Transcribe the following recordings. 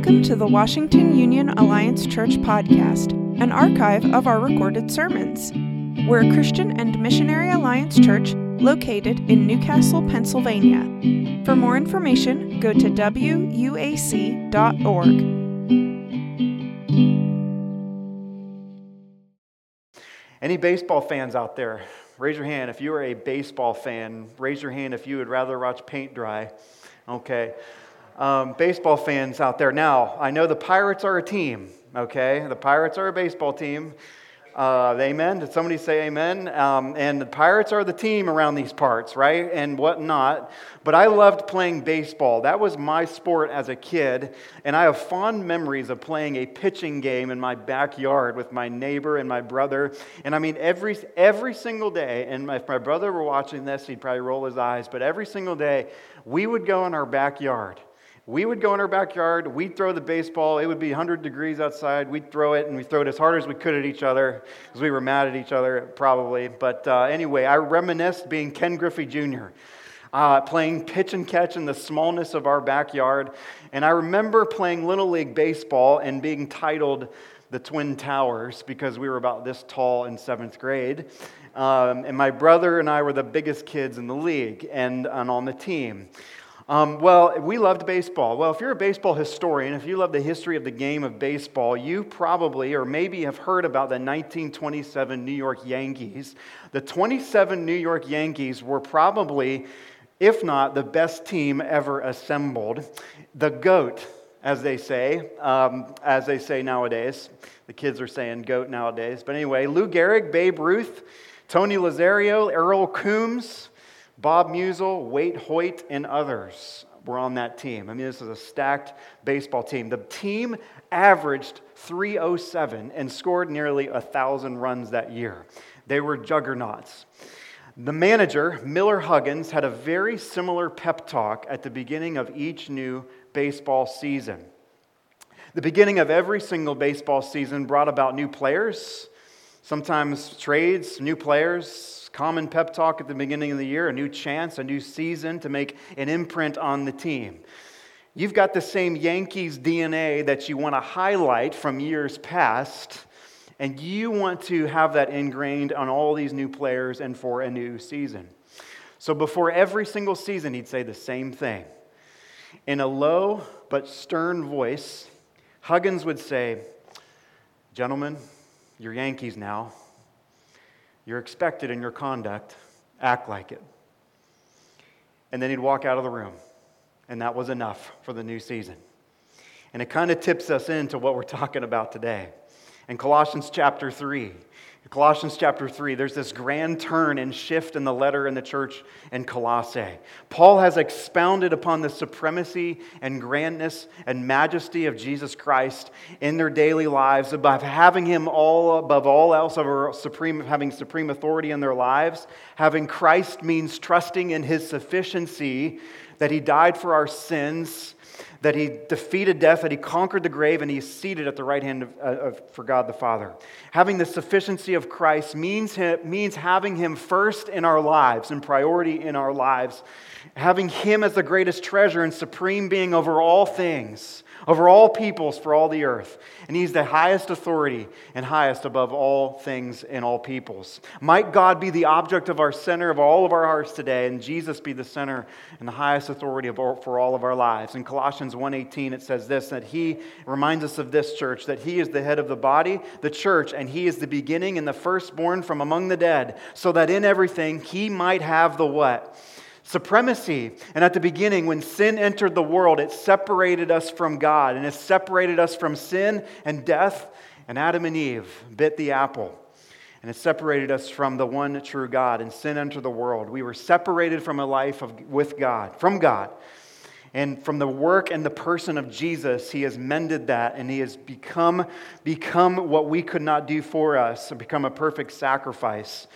Welcome to the Washington Union Alliance Church podcast, an archive of our recorded sermons. We're a Christian and Missionary Alliance church located in New Castle, Pennsylvania. For more information, go to wuac.org. Any baseball fans out there? Raise your hand if you are a baseball fan. Raise your hand if you would rather watch paint dry. Okay um, baseball fans out there. Now, I know the Pirates are a team, okay? The Pirates are a baseball team. Uh, amen. Did somebody say amen? Um, and the Pirates are the team around these parts, right? And whatnot. But I loved playing baseball. That was my sport as a kid. And I have fond memories of playing a pitching game in my backyard with my neighbor and my brother. And I mean, every, every single day, and if my brother were watching this, he'd probably roll his eyes, but every single day, we would go in our backyard we would go in our backyard, we'd throw the baseball, it would be 100 degrees outside, we'd throw it, and we'd throw it as hard as we could at each other, because we were mad at each other, probably. But uh, anyway, I reminisced being Ken Griffey Jr., uh, playing pitch and catch in the smallness of our backyard. And I remember playing Little League Baseball and being titled the Twin Towers because we were about this tall in seventh grade. Um, and my brother and I were the biggest kids in the league and, and on the team. Um, well, we loved baseball. Well, if you're a baseball historian, if you love the history of the game of baseball, you probably or maybe have heard about the 1927 New York Yankees. The 27 New York Yankees were probably, if not the best team ever assembled. The GOAT, as they say, um, as they say nowadays. The kids are saying GOAT nowadays. But anyway, Lou Gehrig, Babe Ruth, Tony Lazzeri, Earle Combs, Bob Meusel, Waite Hoyt, and others were on that team. I mean, this is a stacked baseball team. The team averaged 307 and scored nearly 1,000 runs that year. They were juggernauts. The manager, Miller Huggins, had a very similar pep talk at the beginning of each new baseball season. The beginning of every single baseball season brought about new players, sometimes trades, new players, common pep talk at the beginning of the year, a new chance, a new season to make an imprint on the team. You've got the same Yankees DNA that you want to highlight from years past, and you want to have that ingrained on all these new players and for a new season. So before every single season, he'd say the same thing. In a low but stern voice, Huggins would say, Gentlemen, you're Yankees now. You're expected in your conduct, act like it. And then he'd walk out of the room, and that was enough for the new season. And it kind of tips us into what we're talking about today. In Colossians chapter 3, Colossians chapter 3, there's this grand turn and shift in the letter in the church in Colossae. Paul has expounded upon the supremacy and grandness and majesty of Jesus Christ in their daily lives, above having him all above all else over supreme, having supreme authority in their lives. Having Christ means trusting in his sufficiency, that he died for our sins that he defeated death, that he conquered the grave, and he's seated at the right hand of, uh, of, for God the Father. Having the sufficiency of Christ means, means having him first in our lives and priority in our lives, having him as the greatest treasure and supreme being over all things over all peoples for all the earth. And he's the highest authority and highest above all things and all peoples. Might God be the object of our center of all of our hearts today, and Jesus be the center and the highest authority all, for all of our lives. In Colossians 1:18 it says this that he reminds us of this church that he is the head of the body, the church, and he is the beginning and the firstborn from among the dead, so that in everything he might have the what? Supremacy. And at the beginning, when sin entered the world, it separated us from God and it separated us from sin and death. And Adam and Eve bit the apple and it separated us from the one true God. And sin entered the world. We were separated from a life of, with God, from God. And from the work and the person of Jesus, he has mended that and he has become, become what we could not do for us, and become a perfect sacrifice.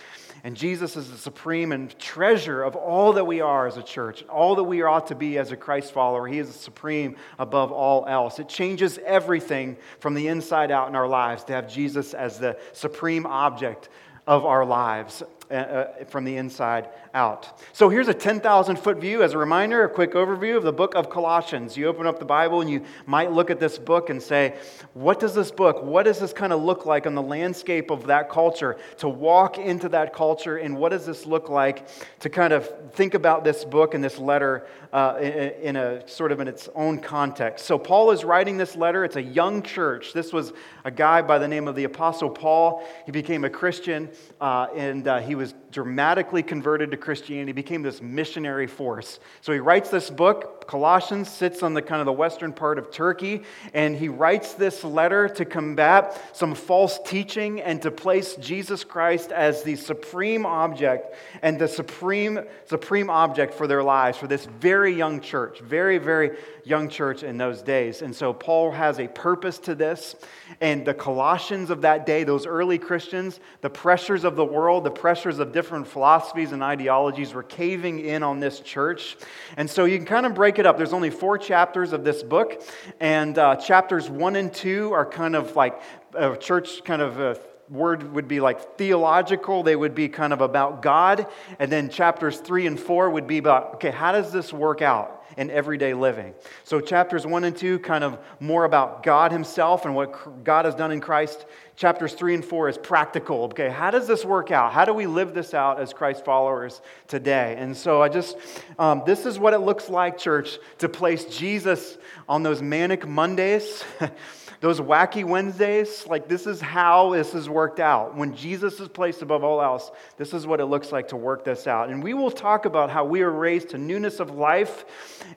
And Jesus is the supreme and treasure of all that we are as a church, all that we ought to be as a Christ follower. He is supreme above all else. It changes everything from the inside out in our lives to have Jesus as the supreme object of our lives. Uh, uh, from the inside out. So here's a 10,000 foot view as a reminder, a quick overview of the book of Colossians. You open up the Bible and you might look at this book and say, what does this book, what does this kind of look like on the landscape of that culture? To walk into that culture and what does this look like to kind of think about this book and this letter uh, in, a sort of in its own context. So Paul is writing this letter. It's a young church. This was a guy by the name of the Apostle Paul. He became a Christian uh, and uh, was dramatically converted to Christianity, became this missionary force. So he writes this book, Colossians, sits on the kind of the western part of Turkey, and he writes this letter to combat some false teaching and to place Jesus Christ as the supreme object and the supreme supreme object for their lives for this very young church, very very young church in those days. And so Paul has a purpose to this, and the Colossians of that day, those early Christians, the pressures of the world, the pressures of different philosophies and ideologies were caving in on this church. And so you can kind of break it up. There's only four chapters of this book, and uh, chapters one and two are kind of like a church kind of. A, word would be like theological. They would be kind of about God. And then chapters three and four would be about, okay, how does this work out? in everyday living. So, chapters one and two, kind of more about God Himself and what God has done in Christ. Chapters three and four is practical. Okay, how does this work out? How do we live this out as Christ followers today? And so, I just, um, this is what it looks like, church, to place Jesus on those manic Mondays. those wacky Wednesdays, like this is how this has worked out. When Jesus is placed above all else, this is what it looks like to work this out. And we will talk about how we are raised to newness of life.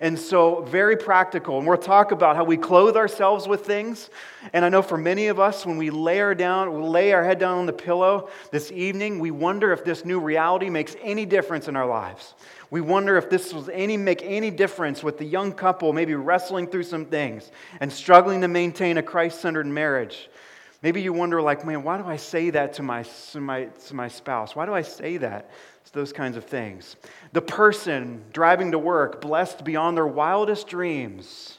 And so, very practical. And we'll talk about how we clothe ourselves with things. And I know for many of us, when we lay our, down, we lay our head down on the pillow this evening, we wonder if this new reality makes any difference in our lives. We wonder if this will any, make any difference with the young couple maybe wrestling through some things and struggling to maintain a Christ centered marriage. Maybe you wonder, like, man, why do I say that to my, to, my, to my spouse? Why do I say that? It's those kinds of things. The person driving to work, blessed beyond their wildest dreams,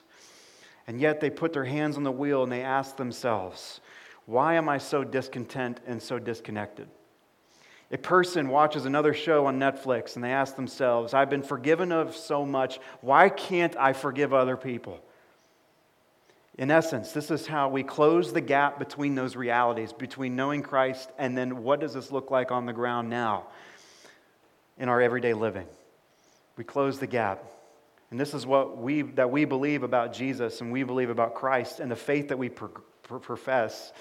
and yet they put their hands on the wheel and they ask themselves, why am I so discontent and so disconnected? A person watches another show on Netflix and they ask themselves, I've been forgiven of so much. Why can't I forgive other people? In essence, this is how we close the gap between those realities, between knowing Christ and then what does this look like on the ground now in our everyday living. We close the gap. And this is what we, that we believe about Jesus and we believe about Christ and the faith that we profess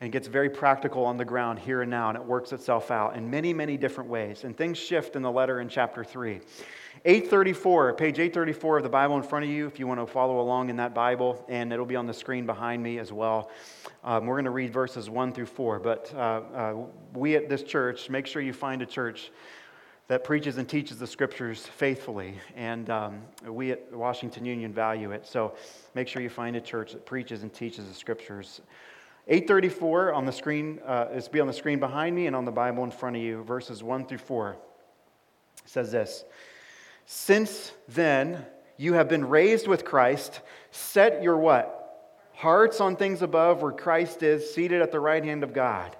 and it gets very practical on the ground here and now, and it works itself out in many, many different ways. And things shift in the letter in chapter 3. 834, page 834 of the Bible in front of you, if you want to follow along in that Bible, and it'll be on the screen behind me as well. Um, we're going to read verses 1 through 4, but uh, uh, we at this church, make sure you find a church that preaches and teaches the scriptures faithfully. And um, we at Washington Union value it. So make sure you find a church that preaches and teaches the scriptures 834 on the screen, uh, is be on the screen behind me and on the Bible in front of you, verses 1 through 4. says this Since then you have been raised with Christ, set your what? Hearts on things above where Christ is, seated at the right hand of God.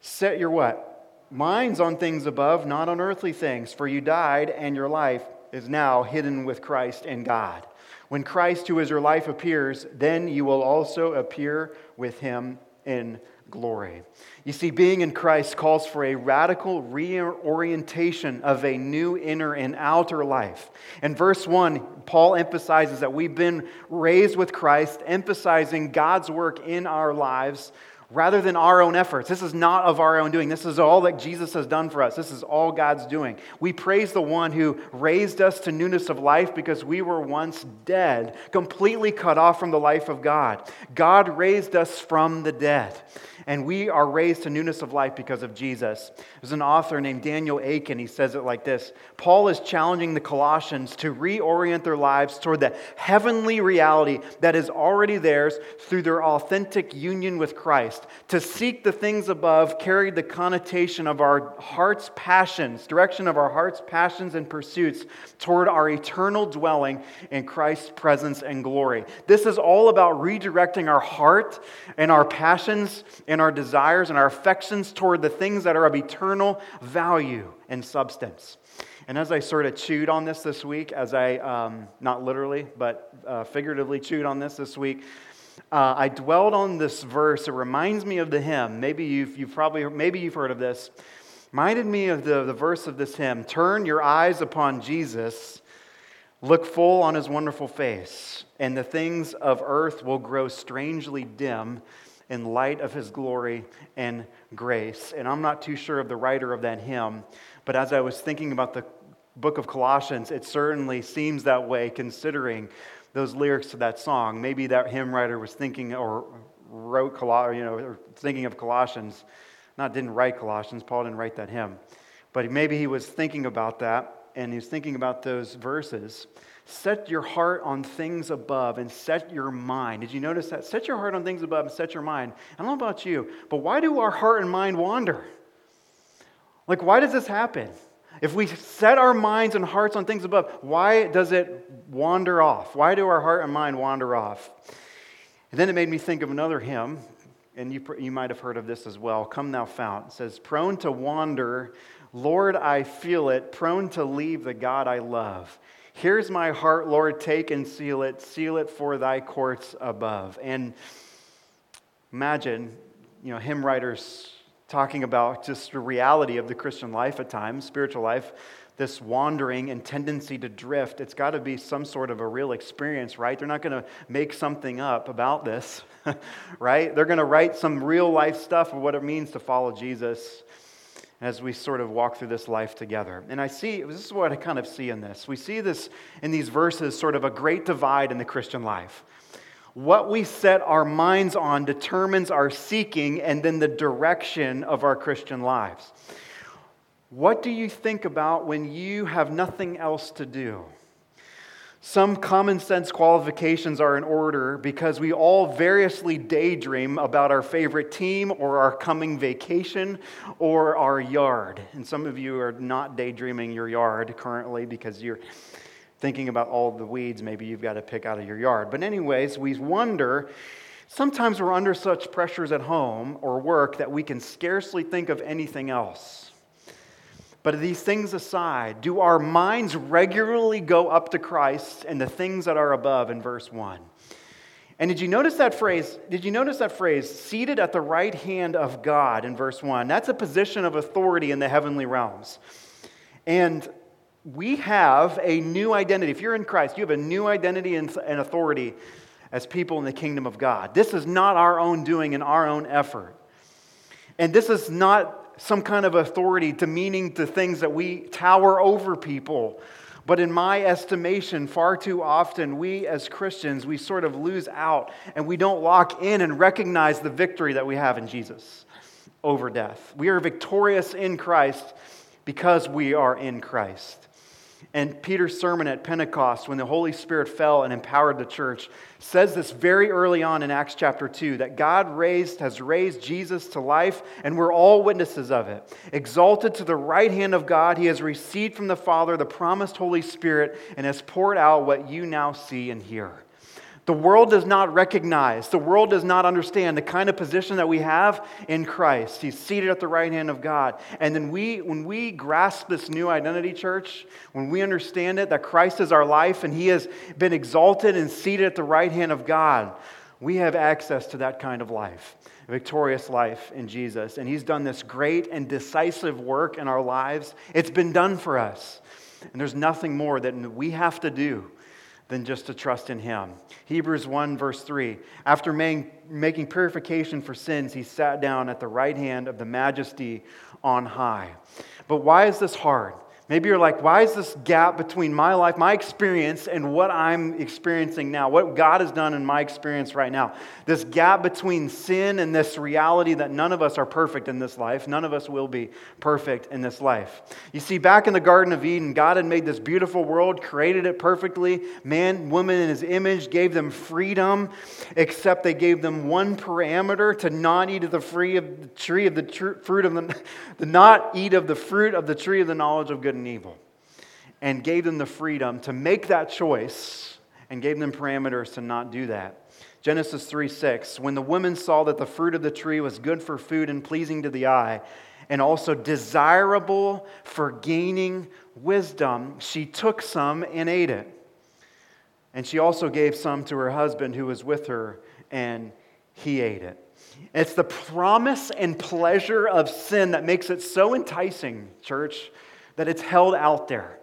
Set your what? Minds on things above, not on earthly things, for you died, and your life is now hidden with Christ in God. When Christ, who is your life, appears, then you will also appear with him in glory. You see, being in Christ calls for a radical reorientation of a new inner and outer life. In verse 1, Paul emphasizes that we've been raised with Christ, emphasizing God's work in our lives rather than our own efforts. This is not of our own doing. This is all that Jesus has done for us. This is all God's doing. We praise the one who raised us to newness of life because we were once dead, completely cut off from the life of God. God raised us from the dead and we are raised to newness of life because of Jesus. There's an author named Daniel Akin. He says it like this Paul is challenging the Colossians to reorient their lives toward the heavenly reality that is already theirs through their authentic union with Christ Christ. To seek the things above carried the connotation of our heart's passions, direction of our heart's passions and pursuits toward our eternal dwelling in Christ's presence and glory. This is all about redirecting our heart and our passions and our desires and our affections toward the things that are of eternal value and substance. And as I sort of chewed on this this week, as I, um, not literally, but uh, figuratively chewed on this this week, uh, I dwelled on this verse. It reminds me of the hymn. Maybe you've, you've probably, maybe you've heard of this. Reminded me of the, the verse of this hymn Turn your eyes upon Jesus, look full on his wonderful face, and the things of earth will grow strangely dim in light of his glory and grace. And I'm not too sure of the writer of that hymn, but as I was thinking about the book of Colossians, it certainly seems that way considering those lyrics to that song. Maybe that hymn writer was thinking or wrote, you know, thinking of Colossians. Not didn't write Colossians, Paul didn't write that hymn. But maybe he was thinking about that and he was thinking about those verses. Set your heart on things above and set your mind. Did you notice that? Set your heart on things above and set your mind. I don't know about you, but why do our heart and mind wander? Like, why does this happen? If we set our minds and hearts on things above, why does it wander off? Why do our heart and mind wander off? And then it made me think of another hymn, and you, you might have heard of this as well. Come Thou Fount. It says, Prone to wander, Lord, I feel it, prone to leave the God I love. Here's my heart, Lord, take and seal it, seal it for thy courts above. And imagine, you know, hymn writers talking about just the reality of the Christian life at times, spiritual life, this wandering and tendency to drift. It's got to be some sort of a real experience, right? They're not going to make something up about this, right? They're going to write some real life stuff of what it means to follow Jesus as we sort of walk through this life together. And I see, this is what I kind of see in this. We see this in these verses, sort of a great divide in the Christian life. What we set our minds on determines our seeking and then the direction of our Christian lives. What do you think about when you have nothing else to do? Some common sense qualifications are in order because we all variously daydream about our favorite team or our coming vacation or our yard. And some of you are not daydreaming your yard currently because you're thinking about all the weeds maybe you've got to pick out of your yard. But, anyways, we wonder sometimes we're under such pressures at home or work that we can scarcely think of anything else. But these things aside, do our minds regularly go up to Christ and the things that are above in verse 1? And did you notice that phrase? Did you notice that phrase, seated at the right hand of God in verse 1? That's a position of authority in the heavenly realms. And we have a new identity. If you're in Christ, you have a new identity and, authority as people in the kingdom of God. This is not our own doing and our own effort. And this is not some kind of authority demeaning to things that we tower over people. But in my estimation, far too often, we as Christians, we sort of lose out and we don't lock in and recognize the victory that we have in Jesus over death. We are victorious in Christ because we are in Christ. And Peter's sermon at Pentecost, when the Holy Spirit fell and empowered the church, says this very early on in Acts chapter 2 that God raised, has raised Jesus to life, and we're all witnesses of it. Exalted to the right hand of God, he has received from the Father the promised Holy Spirit and has poured out what you now see and hear. The world does not recognize, the world does not understand the kind of position that we have in Christ. He's seated at the right hand of God. And then we, when we grasp this new identity, church, when we understand it, that Christ is our life and He has been exalted and seated at the right hand of God, we have access to that kind of life, a victorious life in Jesus. And He's done this great and decisive work in our lives. It's been done for us. And there's nothing more that we have to do than just to trust in him. Hebrews 1, verse 3. After making purification for sins, he sat down at the right hand of the majesty on high. But why is this hard? Maybe you're like, why is this gap between my life, my experience, and what I'm experiencing now? What God has done in my experience right now? This gap between sin and this reality that none of us are perfect in this life. None of us will be perfect in this life. You see, back in the Garden of Eden, God had made this beautiful world, created it perfectly. Man, woman in his image, gave them freedom, except they gave them one parameter to not eat of the free of the tree of the tr- fruit of the, the not eat of the fruit of the tree of the knowledge of good and evil, and gave them the freedom to make that choice and gave them parameters to not do that. Genesis 3 6, when the woman saw that the fruit of the tree was good for food and pleasing to the eye, and also desirable for gaining wisdom, she took some and ate it. And she also gave some to her husband who was with her, and he ate it. It's the promise and pleasure of sin that makes it so enticing, church, that it's held out there.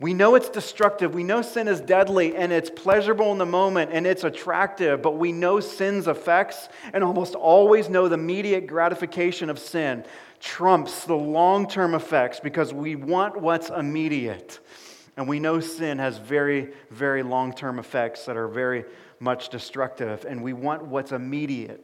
We know it's destructive. We know sin is deadly and it's pleasurable in the moment and it's attractive, but we know sin's effects and almost always know the immediate gratification of sin trumps the long term effects because we want what's immediate. And we know sin has very, very long term effects that are very much destructive, and we want what's immediate.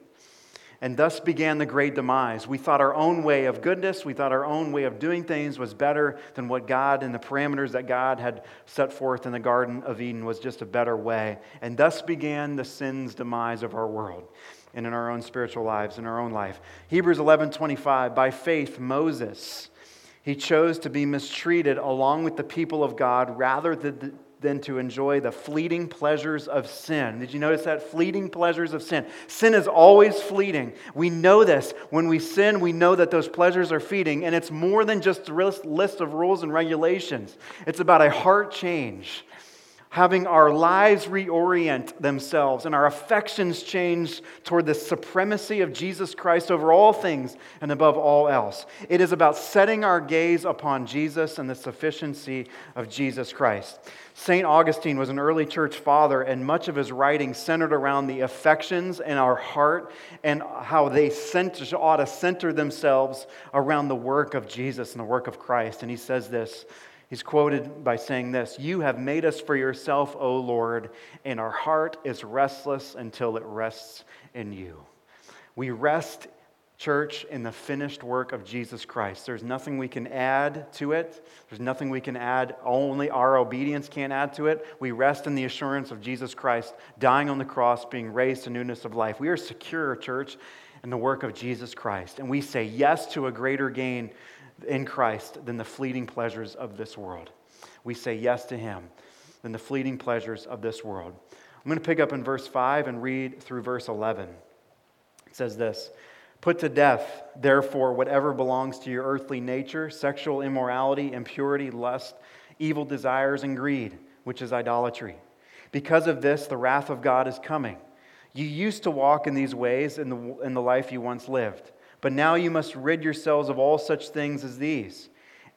And thus began the great demise. We thought our own way of goodness, we thought our own way of doing things was better than what God and the parameters that God had set forth in the Garden of Eden was just a better way. And thus began the sin's demise of our world and in our own spiritual lives, in our own life. Hebrews 11 25, by faith, Moses, he chose to be mistreated along with the people of God rather than than to enjoy the fleeting pleasures of sin. Did you notice that? Fleeting pleasures of sin. Sin is always fleeting. We know this. When we sin, we know that those pleasures are fleeting, and it's more than just a list of rules and regulations. It's about a heart change having our lives reorient themselves and our affections change toward the supremacy of Jesus Christ over all things and above all else. It is about setting our gaze upon Jesus and the sufficiency of Jesus Christ. St. Augustine was an early church father, and much of his writing centered around the affections in our heart and how they center, ought to center themselves around the work of Jesus and the work of Christ. And he says this He's quoted by saying this You have made us for yourself, O Lord, and our heart is restless until it rests in you. We rest, church, in the finished work of Jesus Christ. There's nothing we can add to it. There's nothing we can add. Only our obedience can add to it. We rest in the assurance of Jesus Christ dying on the cross, being raised to newness of life. We are secure, church, in the work of Jesus Christ. And we say yes to a greater gain in Christ than the fleeting pleasures of this world. We say yes to Him than the fleeting pleasures of this world. I'm going to pick up in verse 5 and read through verse 11. It says this Put to death, therefore, whatever belongs to your earthly nature sexual immorality, impurity, lust, evil desires, and greed, which is idolatry. Because of this, the wrath of God is coming. You used to walk in these ways in the, in the life you once lived. But now you must rid yourselves of all such things as these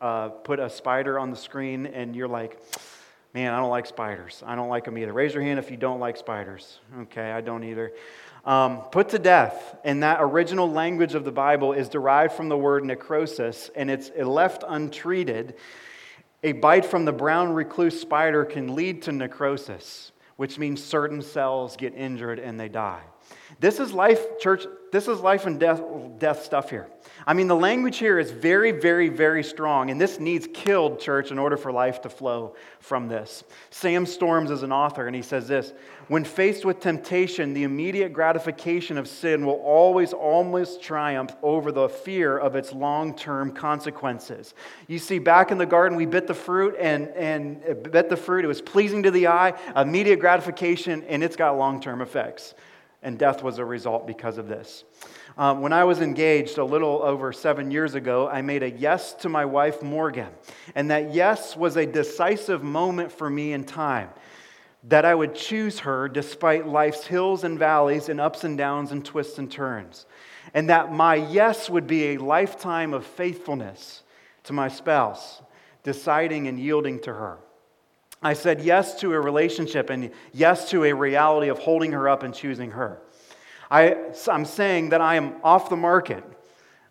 uh, put a spider on the screen and you're like, man, I don't like spiders. I don't like them either. Raise your hand if you don't like spiders. Okay, I don't either. Um, put to death in that original language of the Bible is derived from the word necrosis, and it's left untreated. A bite from the brown recluse spider can lead to necrosis, which means certain cells get injured and they die. This is life, church, this is life and death, death stuff here. I mean, the language here is very, very, very strong, and this needs killed, church, in order for life to flow from this. Sam Storms is an author, and he says this When faced with temptation, the immediate gratification of sin will always almost triumph over the fear of its long term consequences. You see, back in the garden, we bit the fruit, and, and bit the fruit. It was pleasing to the eye, immediate gratification, and it's got long term effects. And death was a result because of this. Um, when I was engaged a little over seven years ago, I made a yes to my wife, Morgan. And that yes was a decisive moment for me in time that I would choose her despite life's hills and valleys and ups and downs and twists and turns. And that my yes would be a lifetime of faithfulness to my spouse, deciding and yielding to her. I said yes to a relationship and yes to a reality of holding her up and choosing her. I, am saying that I am off the market,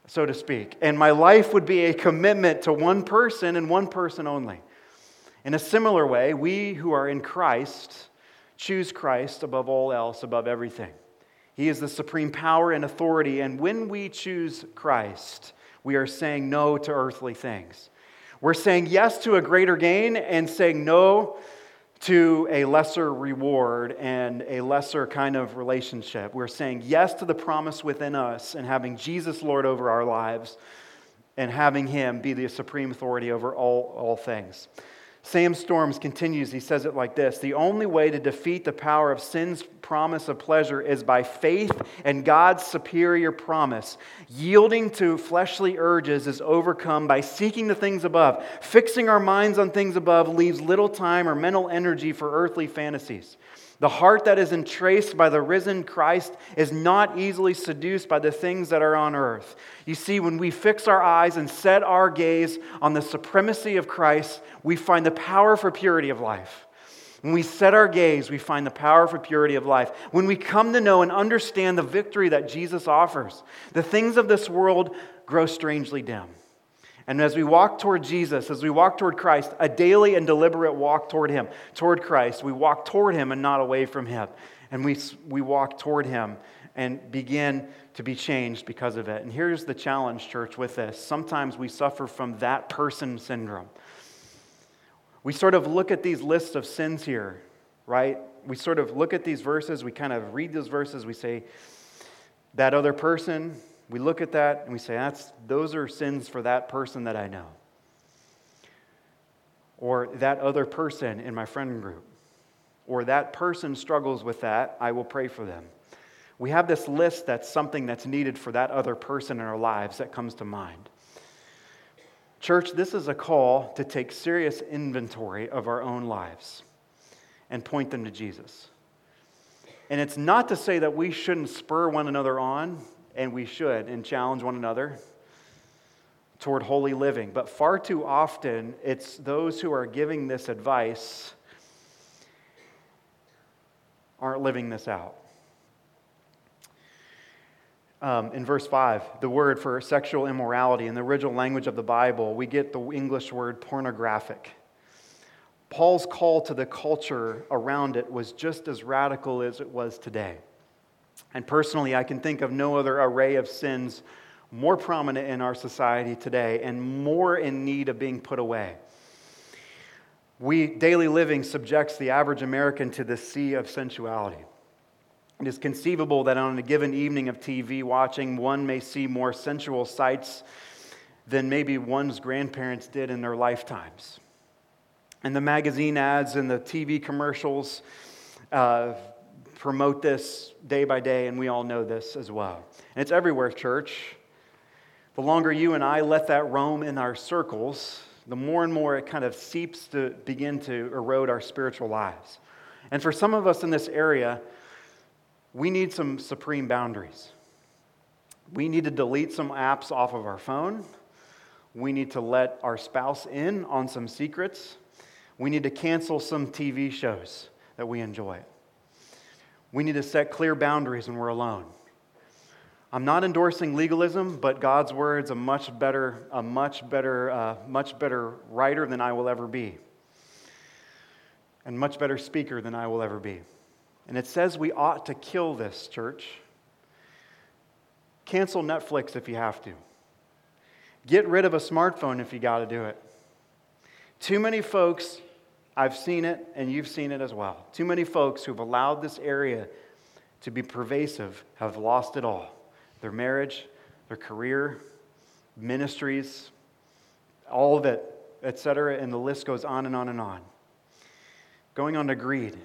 so to speak, and my life would be a commitment to one person and one person only. In a similar way, we who are in Christ choose Christ above all else, above everything. He is the supreme power and authority, and when we choose Christ, we are saying no to earthly things. We're saying yes to a greater gain and saying no to a lesser reward and a lesser kind of relationship. We're saying yes to the promise within us and having Jesus Lord over our lives and having Him be the supreme authority over all, all things. Sam Storms continues, he says it like this The only way to defeat the power of sin's promise of pleasure is by faith and God's superior promise. Yielding to fleshly urges is overcome by seeking the things above. Fixing our minds on things above leaves little time or mental energy for earthly fantasies. The heart that is entraced by the risen Christ is not easily seduced by the things that are on earth. You see, when we fix our eyes and set our gaze on the supremacy of Christ, we find the power for purity of life. When we set our gaze, we find the power for purity of life. When we come to know and understand the victory that Jesus offers, the things of this world grow strangely dim. And as we walk toward Jesus, as we walk toward Christ, a daily and deliberate walk toward Him, toward Christ, we walk toward Him and not away from Him. And we, we walk toward Him and begin to be changed because of it. And here's the challenge, church, with this. Sometimes we suffer from that person syndrome. We sort of look at these lists of sins here, right? We sort of look at these verses, we kind of read those verses, we say, that other person, we look at that and we say, That's, those are sins for that person that I know. Or that other person in my friend group. Or that person struggles with that, I will pray for them. We have this list that's something that's needed for that other person in our lives that comes to mind. Church, this is a call to take serious inventory of our own lives and point them to Jesus. And it's not to say that we shouldn't spur one another on and we should, and challenge one another toward holy living. But far too often, it's those who are giving this advice aren't living this out. Um, in verse 5, the word for sexual immorality in the original language of the Bible, we get the English word pornographic. Paul's call to the culture around it was just as radical as it was today. And personally, I can think of no other array of sins more prominent in our society today and more in need of being put away. We, daily living subjects the average American to the sea of sensuality. It is conceivable that on a given evening of TV watching, one may see more sensual sights than maybe one's grandparents did in their lifetimes. And the magazine ads and the TV commercials uh, promote this day by day, and we all know this as well. And it's everywhere, church. The longer you and I let that roam in our circles, the more and more it kind of seeps to begin to erode our spiritual lives. And for some of us in this area, we need some supreme boundaries. We need to delete some apps off of our phone. We need to let our spouse in on some secrets. We need to cancel some TV shows that we enjoy. We need to set clear boundaries when we're alone. I'm not endorsing legalism, but God's word's a much better, a much better, uh, much better writer than I will ever be, and much better speaker than I will ever be. And it says we ought to kill this, church. Cancel Netflix if you have to. Get rid of a smartphone if you got to do it. Too many folks I've seen it, and you've seen it as well. Too many folks who've allowed this area to be pervasive have lost it all their marriage, their career, ministries, all of it, etc. And the list goes on and on and on. Going on to greed.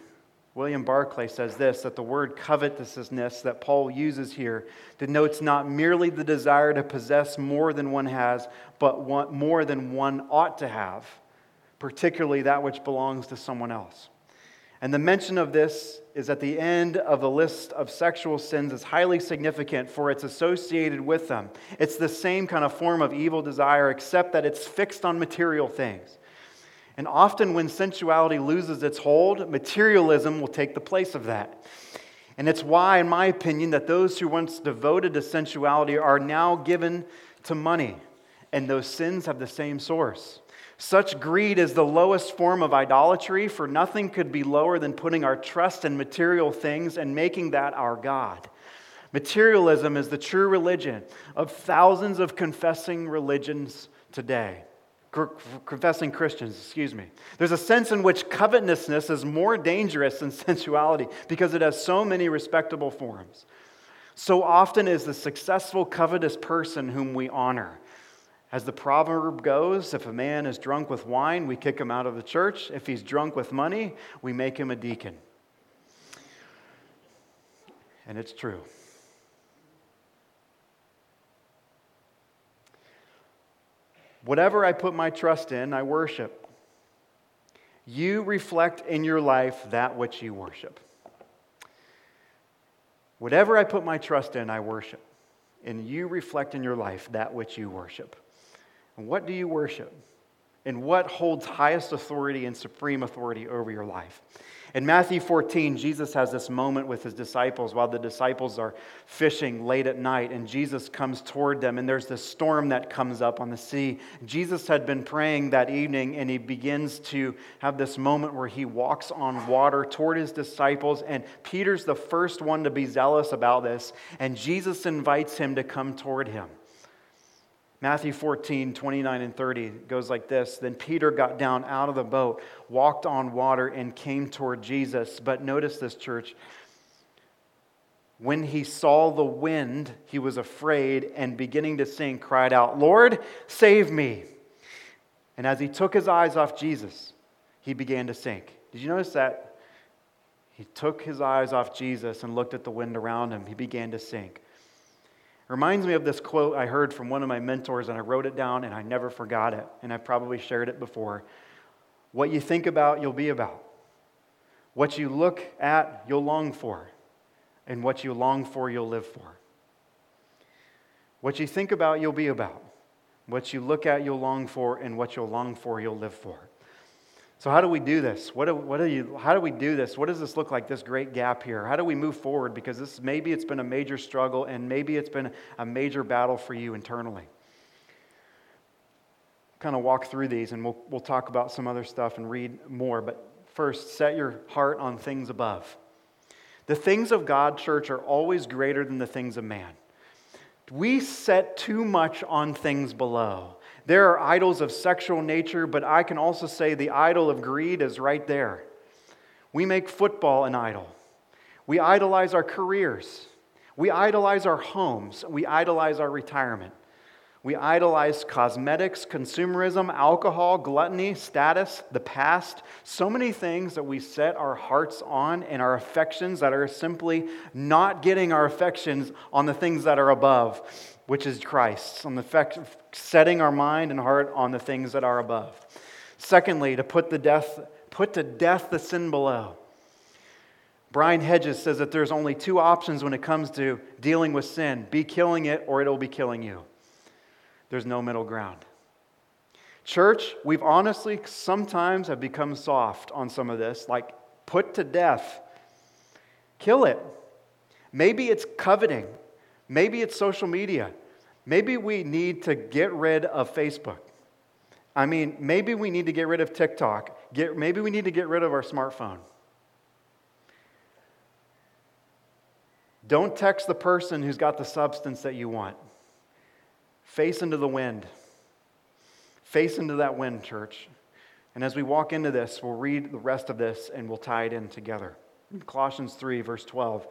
William Barclay says this that the word covetousness that Paul uses here denotes not merely the desire to possess more than one has, but more than one ought to have, particularly that which belongs to someone else. And the mention of this is at the end of the list of sexual sins is highly significant for it's associated with them. It's the same kind of form of evil desire, except that it's fixed on material things. And often, when sensuality loses its hold, materialism will take the place of that. And it's why, in my opinion, that those who once devoted to sensuality are now given to money, and those sins have the same source. Such greed is the lowest form of idolatry, for nothing could be lower than putting our trust in material things and making that our God. Materialism is the true religion of thousands of confessing religions today confessing Christians, excuse me. There's a sense in which covetousness is more dangerous than sensuality because it has so many respectable forms. So often is the successful covetous person whom we honor. As the proverb goes, if a man is drunk with wine, we kick him out of the church. If he's drunk with money, we make him a deacon. And it's true. Whatever I put my trust in, I worship. You reflect in your life that which you worship. Whatever I put my trust in, I worship. And you reflect in your life that which you worship. And what do you worship? And what holds highest authority and supreme authority over your life? In Matthew 14, Jesus has this moment with his disciples while the disciples are fishing late at night, and Jesus comes toward them, and there's this storm that comes up on the sea. Jesus had been praying that evening, and he begins to have this moment where he walks on water toward his disciples, and Peter's the first one to be zealous about this, and Jesus invites him to come toward him. Matthew 14, 29 and 30 goes like this Then Peter got down out of the boat, walked on water, and came toward Jesus. But notice this, church. When he saw the wind, he was afraid and beginning to sink, cried out, Lord, save me. And as he took his eyes off Jesus, he began to sink. Did you notice that? He took his eyes off Jesus and looked at the wind around him. He began to sink. Reminds me of this quote I heard from one of my mentors, and I wrote it down and I never forgot it. And I've probably shared it before. What you think about, you'll be about. What you look at, you'll long for. And what you long for, you'll live for. What you think about, you'll be about. What you look at, you'll long for. And what you'll long for, you'll live for. So, how do we do this? What do, what do you, how do we do this? What does this look like, this great gap here? How do we move forward? Because this, maybe it's been a major struggle and maybe it's been a major battle for you internally. Kind of walk through these and we'll, we'll talk about some other stuff and read more. But first, set your heart on things above. The things of God, church, are always greater than the things of man. We set too much on things below. There are idols of sexual nature, but I can also say the idol of greed is right there. We make football an idol. We idolize our careers. We idolize our homes. We idolize our retirement. We idolize cosmetics, consumerism, alcohol, gluttony, status, the past. So many things that we set our hearts on and our affections that are simply not getting our affections on the things that are above which is Christ, on the fact of setting our mind and heart on the things that are above. Secondly, to put, the death, put to death the sin below. Brian Hedges says that there's only two options when it comes to dealing with sin be killing it or it'll be killing you. There's no middle ground. Church, we've honestly sometimes have become soft on some of this, like put to death, kill it. Maybe it's coveting. Maybe it's social media. Maybe we need to get rid of Facebook. I mean, maybe we need to get rid of TikTok. Get, maybe we need to get rid of our smartphone. Don't text the person who's got the substance that you want. Face into the wind. Face into that wind, church. And as we walk into this, we'll read the rest of this and we'll tie it in together. Colossians 3, verse 12, it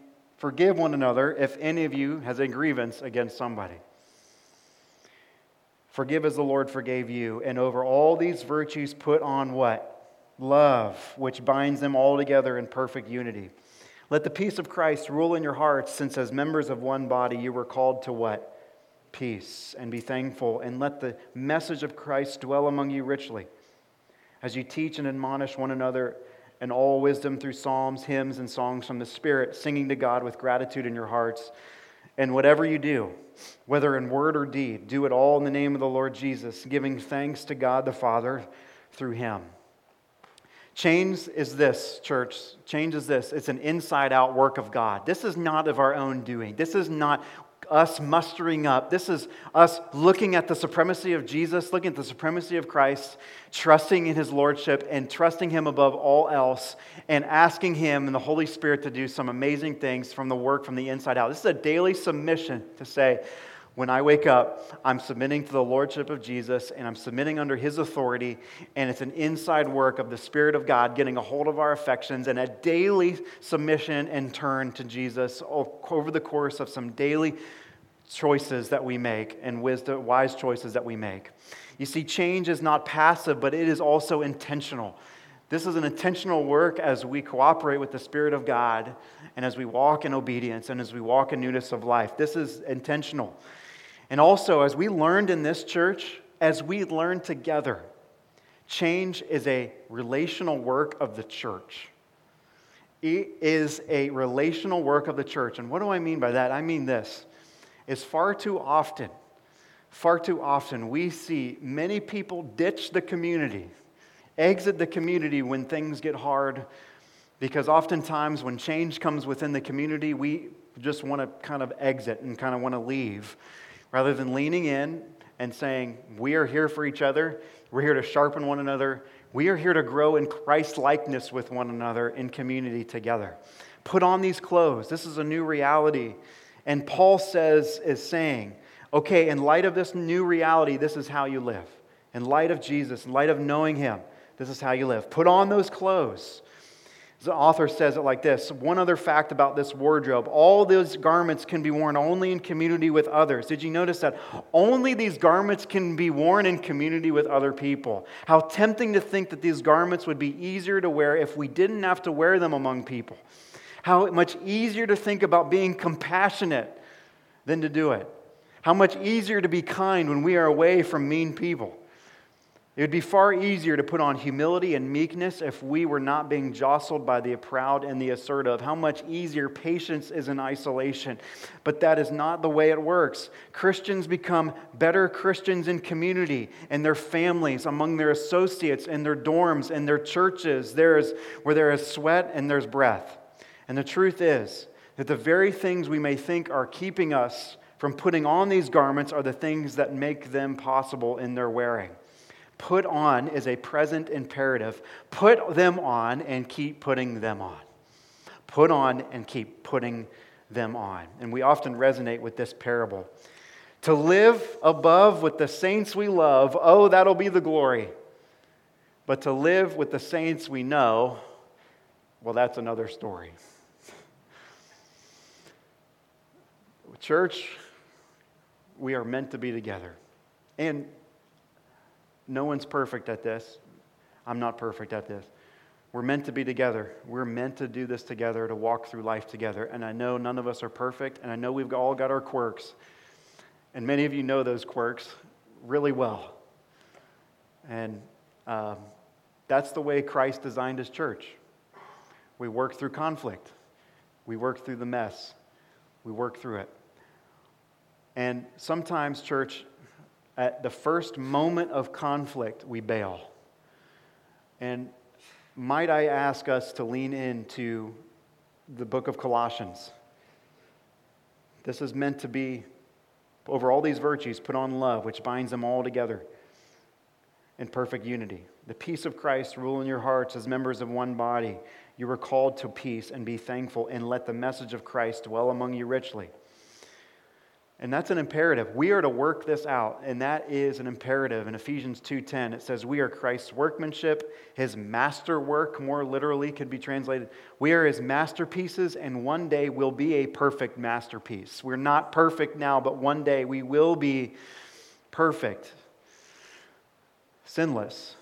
forgive one another if any of you has a grievance against somebody. Forgive as the Lord forgave you. And over all these virtues, put on what? Love, which binds them all together in perfect unity. Let the peace of Christ rule in your hearts, since as members of one body you were called to what? Peace. And be thankful. And let the message of Christ dwell among you richly. As you teach and admonish one another in all wisdom through psalms, hymns, and songs from the Spirit, singing to God with gratitude in your hearts. And whatever you do, whether in word or deed, do it all in the name of the Lord Jesus, giving thanks to God the Father through him. Change is this, church. Change is this. It's an inside out work of God. This is not of our own doing. This is not us mustering up. This is us looking at the supremacy of Jesus, looking at the supremacy of Christ, trusting in his lordship, and trusting him above all else, and asking him and the Holy Spirit to do some amazing things from the work from the inside out. This is a daily submission to say, when I wake up, I'm submitting to the Lordship of Jesus and I'm submitting under His authority. And it's an inside work of the Spirit of God getting a hold of our affections and a daily submission and turn to Jesus over the course of some daily choices that we make and wisdom, wise choices that we make. You see, change is not passive, but it is also intentional. This is an intentional work as we cooperate with the Spirit of God and as we walk in obedience and as we walk in newness of life. This is intentional. And also, as we learned in this church, as we learn together, change is a relational work of the church. It is a relational work of the church. And what do I mean by that? I mean this is far too often, far too often, we see many people ditch the community, exit the community when things get hard, because oftentimes when change comes within the community, we just want to kind of exit and kind of want to leave rather than leaning in and saying, We are here for each other, we're here to sharpen one another, we are here to grow in Christ likeness with one another in community together. Put on these clothes. This is a new reality. And Paul says, is saying, okay, in light of this new reality, this is how you live. In light of Jesus, in light of knowing him, this is how you live. Put on those clothes. The author says it like this One other fact about this wardrobe all those garments can be worn only in community with others. Did you notice that? Only these garments can be worn in community with other people. How tempting to think that these garments would be easier to wear if we didn't have to wear them among people. How much easier to think about being compassionate than to do it. How much easier to be kind when we are away from mean people. It would be far easier to put on humility and meekness if we were not being jostled by the proud and the assertive. How much easier patience is in isolation. But that is not the way it works. Christians become better Christians in community, in their families, among their associates, in their dorms, in their churches. There is, where there is sweat and there's breath. And the truth is that the very things we may think are keeping us from putting on these garments are the things that make them possible in their wearing. Put on is a present imperative. Put them on and keep putting them on. Put on and keep putting them on. And we often resonate with this parable. To live above with the saints we love, oh, that'll be the glory. But to live with the saints we know, well, that's another story. Church, we are meant to be together. And no one's perfect at this. I'm not perfect at this. We're meant to be together. We're meant to do this together, to walk through life together. And I know none of us are perfect, and I know we've all got our quirks. And many of you know those quirks really well. And um, that's the way Christ designed his church. We work through conflict, we work through the mess, we work through it. And sometimes, church, at the first moment of conflict, we bail. And might I ask us to lean into the book of Colossians? This is meant to be, over all these virtues, put on love, which binds them all together. in perfect unity. The peace of Christ rule in your hearts as members of one body. You are called to peace and be thankful, and let the message of Christ dwell among you richly. And that's an imperative. We are to work this out, and that is an imperative. In Ephesians 2:10, it says, "We are Christ's workmanship, his masterwork, more literally could be translated. We are his masterpieces, and one day we'll be a perfect masterpiece. We're not perfect now, but one day we will be perfect, sinless.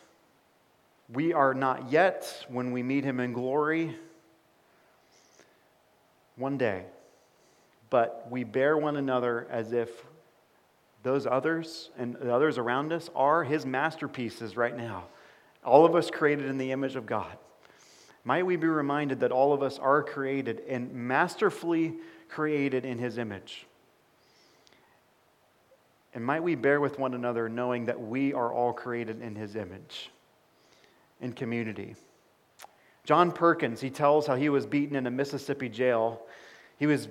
We are not yet when we meet him in glory. One day but we bear one another as if those others and the others around us are his masterpieces right now. All of us created in the image of God. Might we be reminded that all of us are created and masterfully created in his image? And might we bear with one another knowing that we are all created in his image in community? John Perkins, he tells how he was beaten in a Mississippi jail. He was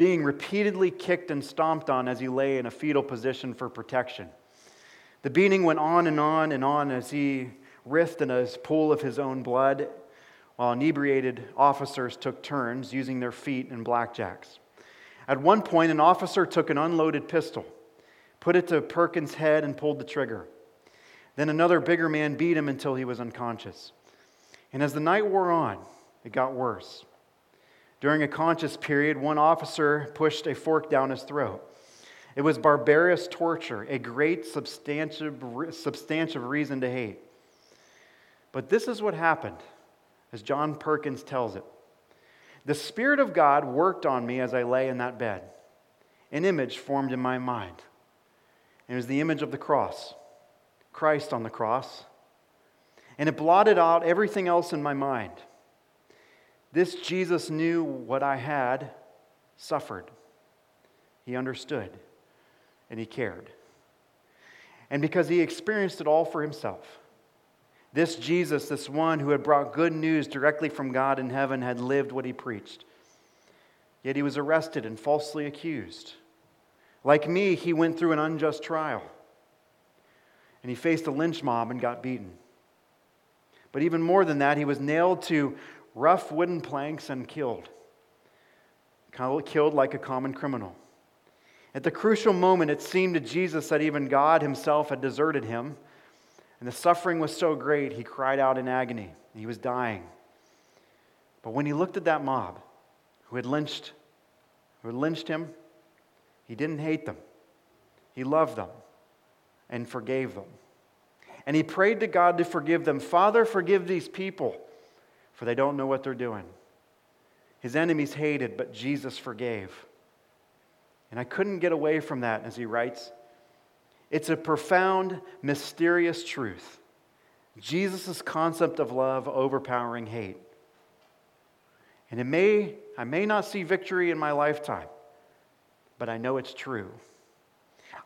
being repeatedly kicked and stomped on as he lay in a fetal position for protection. The beating went on and on and on as he writhed in a pool of his own blood, while inebriated officers took turns using their feet and blackjacks. At one point, an officer took an unloaded pistol, put it to Perkins' head, and pulled the trigger. Then another bigger man beat him until he was unconscious. And as the night wore on, it got worse. During a conscious period, one officer pushed a fork down his throat. It was barbarous torture, a great substantive, substantive reason to hate. But this is what happened, as John Perkins tells it. The Spirit of God worked on me as I lay in that bed. An image formed in my mind. It was the image of the cross, Christ on the cross. And it blotted out everything else in my mind. This Jesus knew what I had suffered. He understood and he cared. And because he experienced it all for himself, this Jesus, this one who had brought good news directly from God in heaven, had lived what he preached. Yet he was arrested and falsely accused. Like me, he went through an unjust trial. And he faced a lynch mob and got beaten. But even more than that, he was nailed to rough wooden planks and killed. Killed like a common criminal. At the crucial moment, it seemed to Jesus that even God himself had deserted him, and the suffering was so great, he cried out in agony. He was dying. But when he looked at that mob who had lynched, who had lynched him, he didn't hate them. He loved them and forgave them. And he prayed to God to forgive them. Father, forgive these people for they don't know what they're doing. His enemies hated, but Jesus forgave. And I couldn't get away from that, as he writes. It's a profound, mysterious truth. Jesus' concept of love overpowering hate. And it may, I may not see victory in my lifetime, but I know it's true.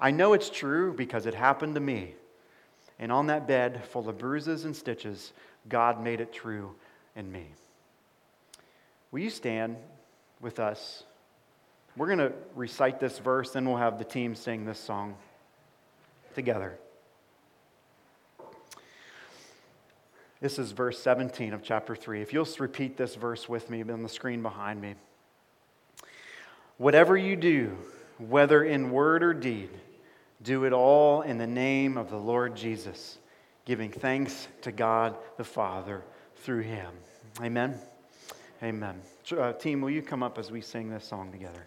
I know it's true because it happened to me. And on that bed, full of bruises and stitches, God made it true and me. Will you stand with us? We're going to recite this verse, then we'll have the team sing this song together. This is verse 17 of chapter 3. If you'll repeat this verse with me on the screen behind me. Whatever you do, whether in word or deed, do it all in the name of the Lord Jesus, giving thanks to God the Father through him. Amen. Amen. Uh, team, will you come up as we sing this song together?